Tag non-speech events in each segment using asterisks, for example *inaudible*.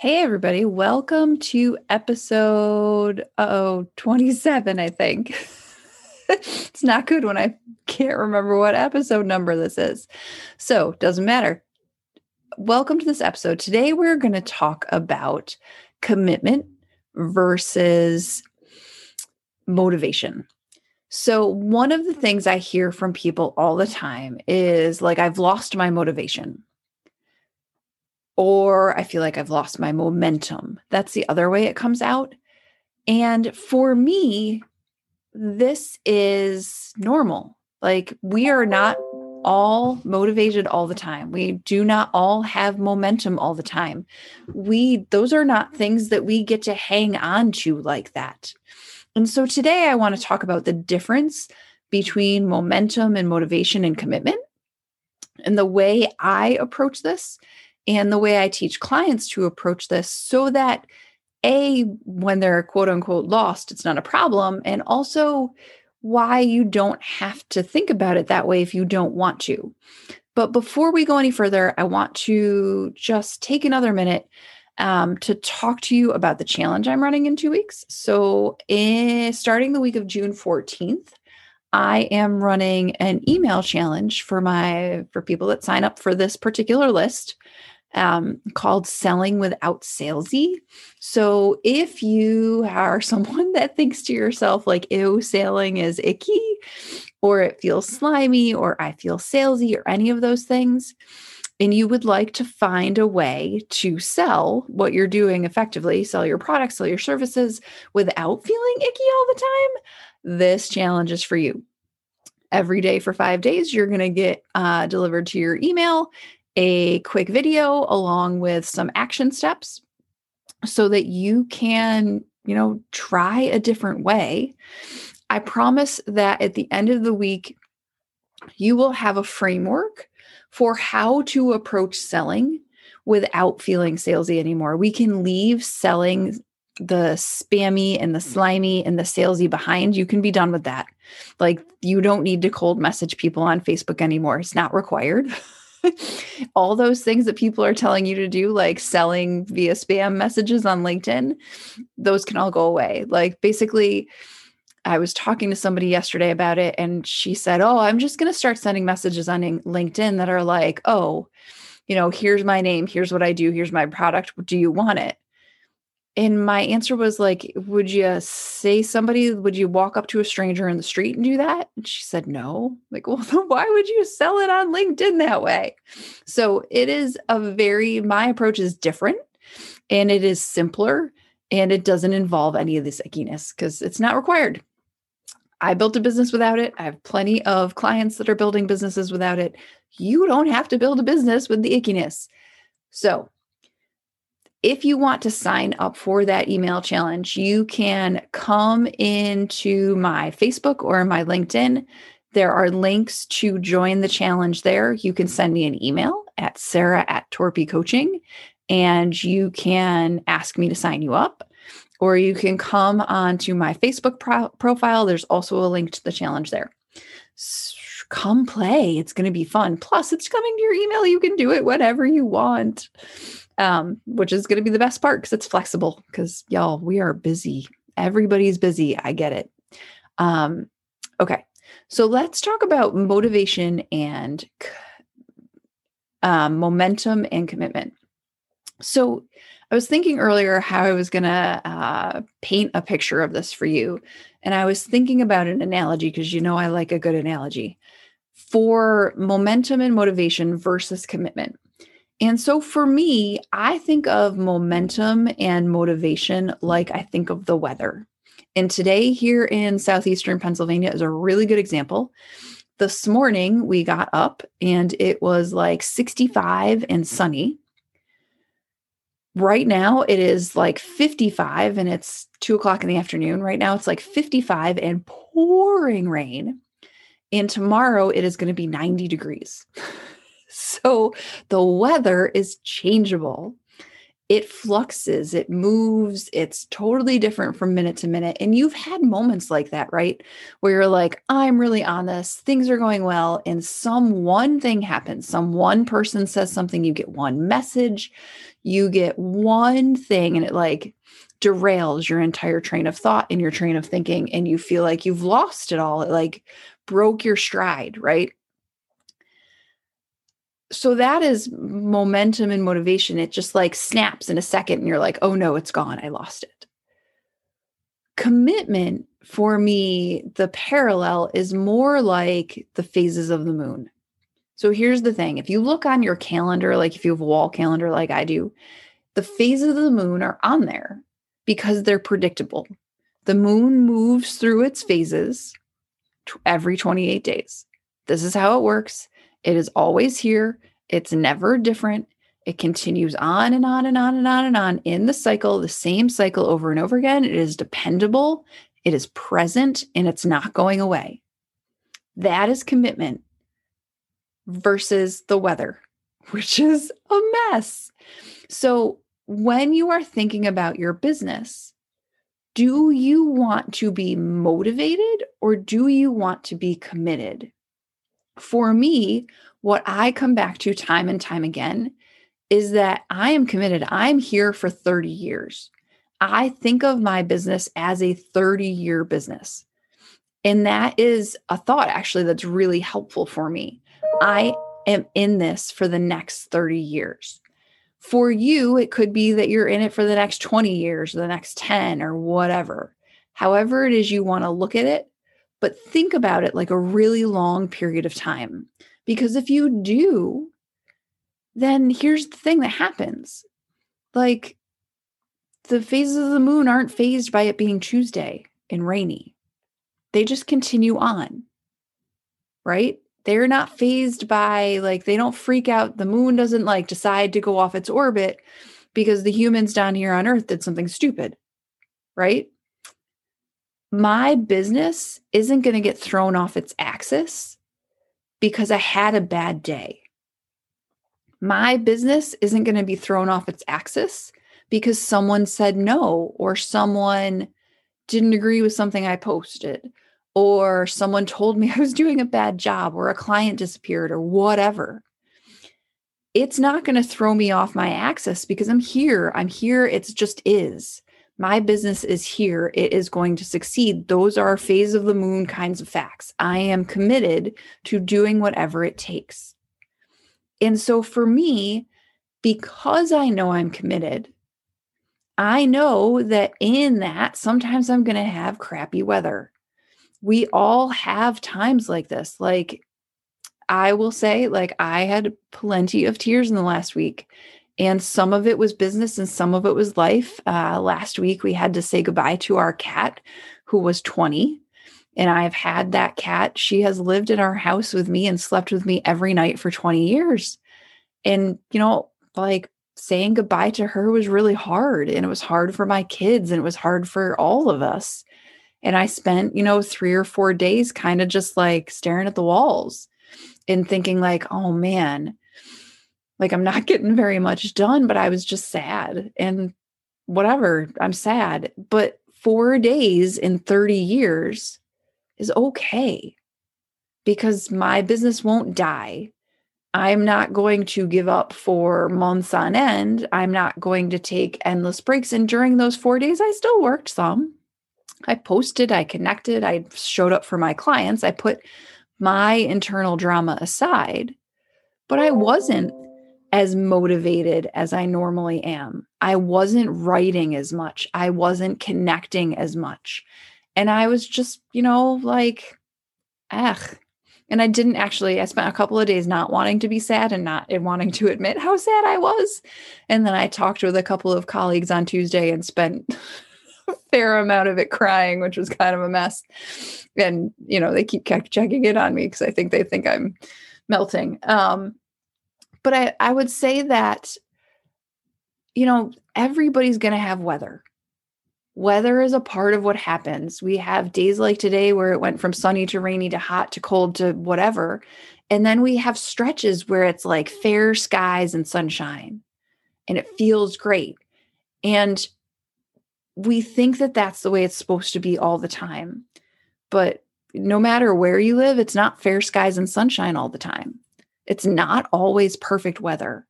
Hey, everybody. Welcome to episode oh 27, I think. *laughs* it's not good when I can't remember what episode number this is. So, doesn't matter. Welcome to this episode. Today, we're going to talk about commitment versus motivation. So, one of the things I hear from people all the time is like, I've lost my motivation or I feel like I've lost my momentum. That's the other way it comes out. And for me, this is normal. Like we are not all motivated all the time. We do not all have momentum all the time. We those are not things that we get to hang on to like that. And so today I want to talk about the difference between momentum and motivation and commitment. And the way I approach this and the way I teach clients to approach this so that a when they're quote unquote lost it's not a problem and also why you don't have to think about it that way if you don't want to. But before we go any further i want to just take another minute um, to talk to you about the challenge i'm running in two weeks. So in, starting the week of june 14th I am running an email challenge for my for people that sign up for this particular list um, called Selling Without Salesy. So if you are *laughs* someone that thinks to yourself, like, ew, selling is icky, or it feels slimy, or I feel salesy, or any of those things, and you would like to find a way to sell what you're doing effectively, sell your products, sell your services without feeling icky all the time, this challenge is for you every day for five days you're going to get uh, delivered to your email a quick video along with some action steps so that you can, you know, try a different way. I promise that at the end of the week, you will have a framework for how to approach selling without feeling salesy anymore. We can leave selling the spammy and the mm. slimy and the salesy behind. You can be done with that. Like, you don't need to cold message people on Facebook anymore, it's not required. *laughs* *laughs* all those things that people are telling you to do, like selling via spam messages on LinkedIn, those can all go away. Like basically, I was talking to somebody yesterday about it, and she said, Oh, I'm just going to start sending messages on LinkedIn that are like, Oh, you know, here's my name, here's what I do, here's my product. Do you want it? And my answer was like would you say somebody would you walk up to a stranger in the street and do that? And she said no. Like *laughs* well why would you sell it on linkedin that way? So it is a very my approach is different and it is simpler and it doesn't involve any of this ickiness because it's not required. I built a business without it. I have plenty of clients that are building businesses without it. You don't have to build a business with the ickiness. So if you want to sign up for that email challenge, you can come into my Facebook or my LinkedIn. There are links to join the challenge there. You can send me an email at sarah at Torpy Coaching and you can ask me to sign you up. Or you can come onto my Facebook pro- profile. There's also a link to the challenge there. come play. It's going to be fun. Plus, it's coming to your email. You can do it whenever you want um, which is going to be the best part because it's flexible. Because y'all, we are busy. Everybody's busy. I get it. Um, okay, so let's talk about motivation and um, momentum and commitment. So I was thinking earlier how I was going to uh, paint a picture of this for you. And I was thinking about an analogy because you know I like a good analogy for momentum and motivation versus commitment. And so for me, I think of momentum and motivation like I think of the weather. And today, here in southeastern Pennsylvania, is a really good example. This morning, we got up and it was like 65 and sunny. right now it is like 55 and it's two o'clock in the afternoon. Right now it's like 55 and pouring rain. And tomorrow it is going to be 90 degrees. *laughs* so the weather is changeable it fluxes, it moves, it's totally different from minute to minute. And you've had moments like that, right? Where you're like, I'm really on this, things are going well. And some one thing happens, some one person says something, you get one message, you get one thing, and it like derails your entire train of thought and your train of thinking. And you feel like you've lost it all. It like broke your stride, right? So that is momentum and motivation. It just like snaps in a second and you're like, oh no, it's gone. I lost it. Commitment for me, the parallel is more like the phases of the moon. So here's the thing if you look on your calendar, like if you have a wall calendar like I do, the phases of the moon are on there because they're predictable. The moon moves through its phases every 28 days. This is how it works. It is always here. It's never different. It continues on and on and on and on and on in the cycle, the same cycle over and over again. It is dependable, it is present, and it's not going away. That is commitment versus the weather, *laughs* which is a mess. So, when you are thinking about your business, do you want to be motivated or do you want to be committed? For me, what I come back to time and time again is that I am committed. I'm here for 30 years. I think of my business as a 30 year business. And that is a thought actually that's really helpful for me. I am in this for the next 30 years. For you, it could be that you're in it for the next 20 years, or the next 10, or whatever. However, it is you want to look at it, but think about it like a really long period of time. Because if you do, then here's the thing that happens like the phases of the moon aren't phased by it being Tuesday and rainy, they just continue on, right? They're not phased by like, they don't freak out. The moon doesn't like decide to go off its orbit because the humans down here on earth did something stupid, right? My business isn't going to get thrown off its axis because I had a bad day. My business isn't going to be thrown off its axis because someone said no or someone didn't agree with something I posted or someone told me *laughs* I was doing a bad job or a client disappeared or whatever. It's not going to throw me off my axis because I'm here. I'm here. It's just is my business is here. It is going to succeed. Those are phase of the moon kinds of facts. I am committed to doing whatever it takes. And so for me, because I know I'm committed, I know that in that sometimes I'm going to have crappy weather. We all have times like this. Like I will say, like I had plenty of tears in the last week and some of it was business and some of it was life. Uh, last week, we had to say goodbye to our cat who was 20. And I've had that cat. She has lived in our house with me and slept with me every night for 20 years. And, you know, like saying goodbye to her was really hard. And it was hard for my kids and it was hard for all of us. And I spent, you know, three or four days kind of just like staring at the walls and thinking, like, oh man, like I'm not *laughs* getting very much done, but I was just sad and whatever, I'm sad. But four days in 30 years is okay because my business won't die. I'm not going to give up for months on end. I'm not going to take endless breaks. And during those four days, I still worked some. I posted, I connected, I showed up for my clients. I put my internal drama aside, but I wasn't as motivated as I normally am. I wasn't writing as much. I wasn't connecting as much. And I was just, you know, like, ugh. And I didn't actually, I spent a couple of days not wanting to be sad and not wanting to admit how sad I was. And then I talked with a couple of colleagues on Tuesday and spent *laughs* a fair amount of it crying, which was kind of a mess. And, you know, they keep checking in on me because I think they think I'm melting. Um, but I, I would say that, you know, everybody's going to have weather. Weather is a part of what happens. We have days like today where it went from sunny to rainy to hot to cold to whatever. And then we have stretches where it's like fair skies and sunshine and it feels great. And we think that that's the way it's supposed to be all the time. But no matter where you live, it's not fair skies and sunshine all the time. It's not always perfect weather.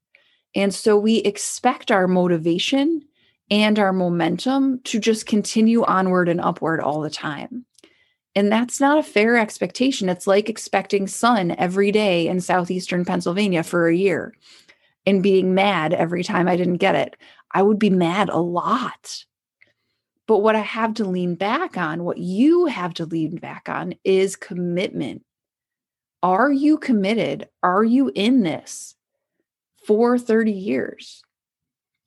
And so we expect our motivation and our momentum to just continue onward and upward all the time. And that's not a fair expectation. It's like expecting sun every day in southeastern Pennsylvania for a year and being mad every time I didn't get it. I would be mad a lot. But what I have to lean back on, what you have to lean back on is commitment. Are you committed? Are you in this for 30 years?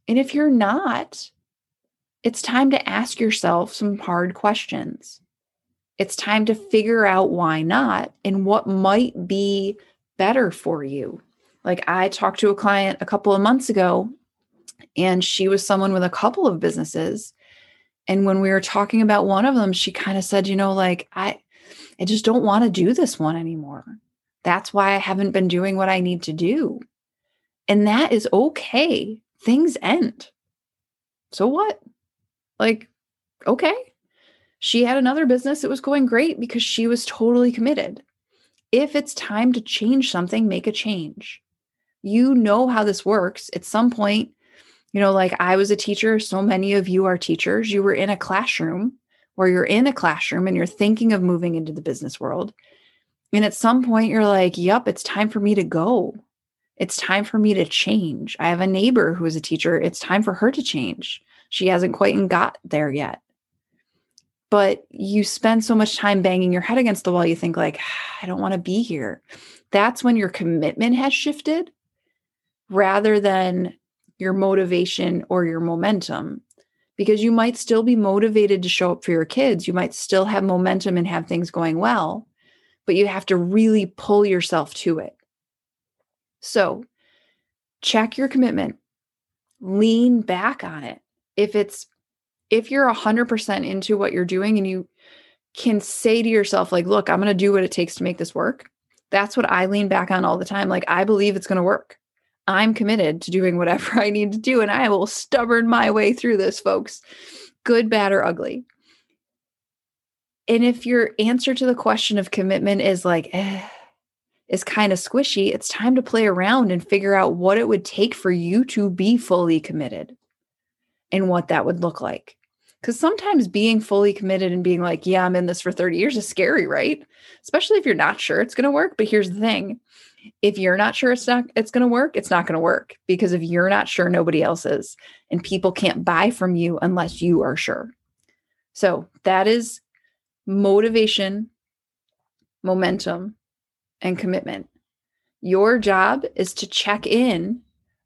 And if you're not, it's time to ask yourself some hard questions. It's time to figure out why not and what might be better for you. Like I talked to a client a couple of months ago, and she was someone with a couple of businesses. And when we were talking about one of them, she kind of said, you know, like, I, I just don't want to do this one anymore. That's why I haven't been doing what I need to do. And that is okay. Things end. So what? Like, okay. She had another business. It was going great because she was totally committed. If it's time to change something, make a change. You know how this works. At some point, you know, like I was a teacher, so many of you are teachers. You were in a classroom or you're in a classroom and you're thinking of moving into the business world. And at some point, you're like, yep, it's time for me to go. It's time for me to change. I have a neighbor who is a teacher. It's time for her to change. She hasn't quite got there yet. But you spend so much time banging your head against the wall, you think, like, ah, I don't want to be here. That's when your commitment has shifted rather than your motivation or your momentum because you might still be motivated to show up for your kids. You might still have momentum and have things going well but you have to really pull yourself to it. So check your commitment, lean back on it. If it's, if you're 100% into what you're doing and you can say to yourself, like, look, I'm going to do what it takes to make this work. That's what I lean back on all the time. Like, I believe it's going to work. I'm committed to doing whatever *laughs* I need to do, and I will stubborn my way through this, folks, good, bad, or ugly. And if your answer to the question of commitment is like, eh, is kind of squishy, it's time to play around and figure out what it would take for you to be fully committed and what that would look like. Because sometimes being fully committed and being like, yeah, I'm in this for 30 years is scary, right? Especially if you're not sure it's going to work. But here's the thing if you're not sure it's not it's going to work it's not going to work because if you're not sure nobody else is and people can't buy from you unless you are sure so that is motivation, momentum, and commitment. Your job is to check in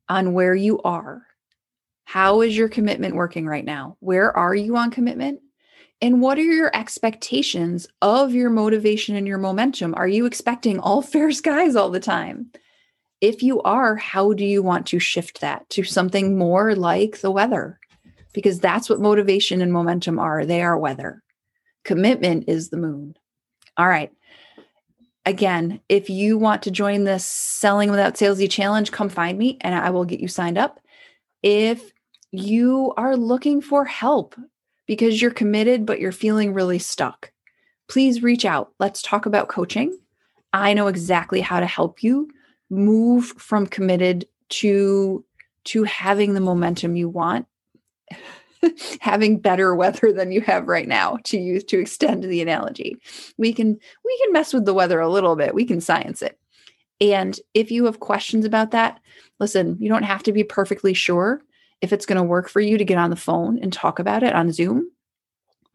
on where you are. How is your commitment working right now? Where are you on commitment? And what are your expectations of your motivation and your momentum? Are you expecting all *laughs* fair skies all the time? If you are, how do you want to shift that to something more like the weather? Because that's what motivation and momentum are. They are weather. Commitment is the moon. All right. Again, if you want to join this Selling Without Salesy challenge, come find me and I will get you signed up. If you are looking for help because you're committed, but you're feeling really stuck, please reach out. Let's talk about coaching. I know exactly how to help you move from committed to to having the momentum you want *laughs* having better weather than you have right now to use to extend the analogy. We can we can mess with the weather a little bit. We can science it. And if you have questions about that listen you don't have to be perfectly sure if it's going to work for you to get on the phone and talk about it on zoom.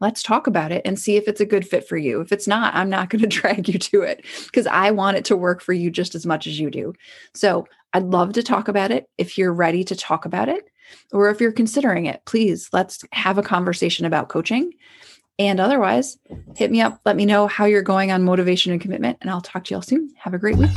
Let's talk about it and see if it's a good fit for you. If it's not i'm not going *laughs* to drag you to it because i want it to work for you just as much as you do. So i'd love to talk about it if you're ready to talk about it or if you're considering it, please let's have a conversation about coaching. And otherwise, hit me up. Let me know how you're going on motivation and commitment, and I'll talk to y'all soon. Have a great week.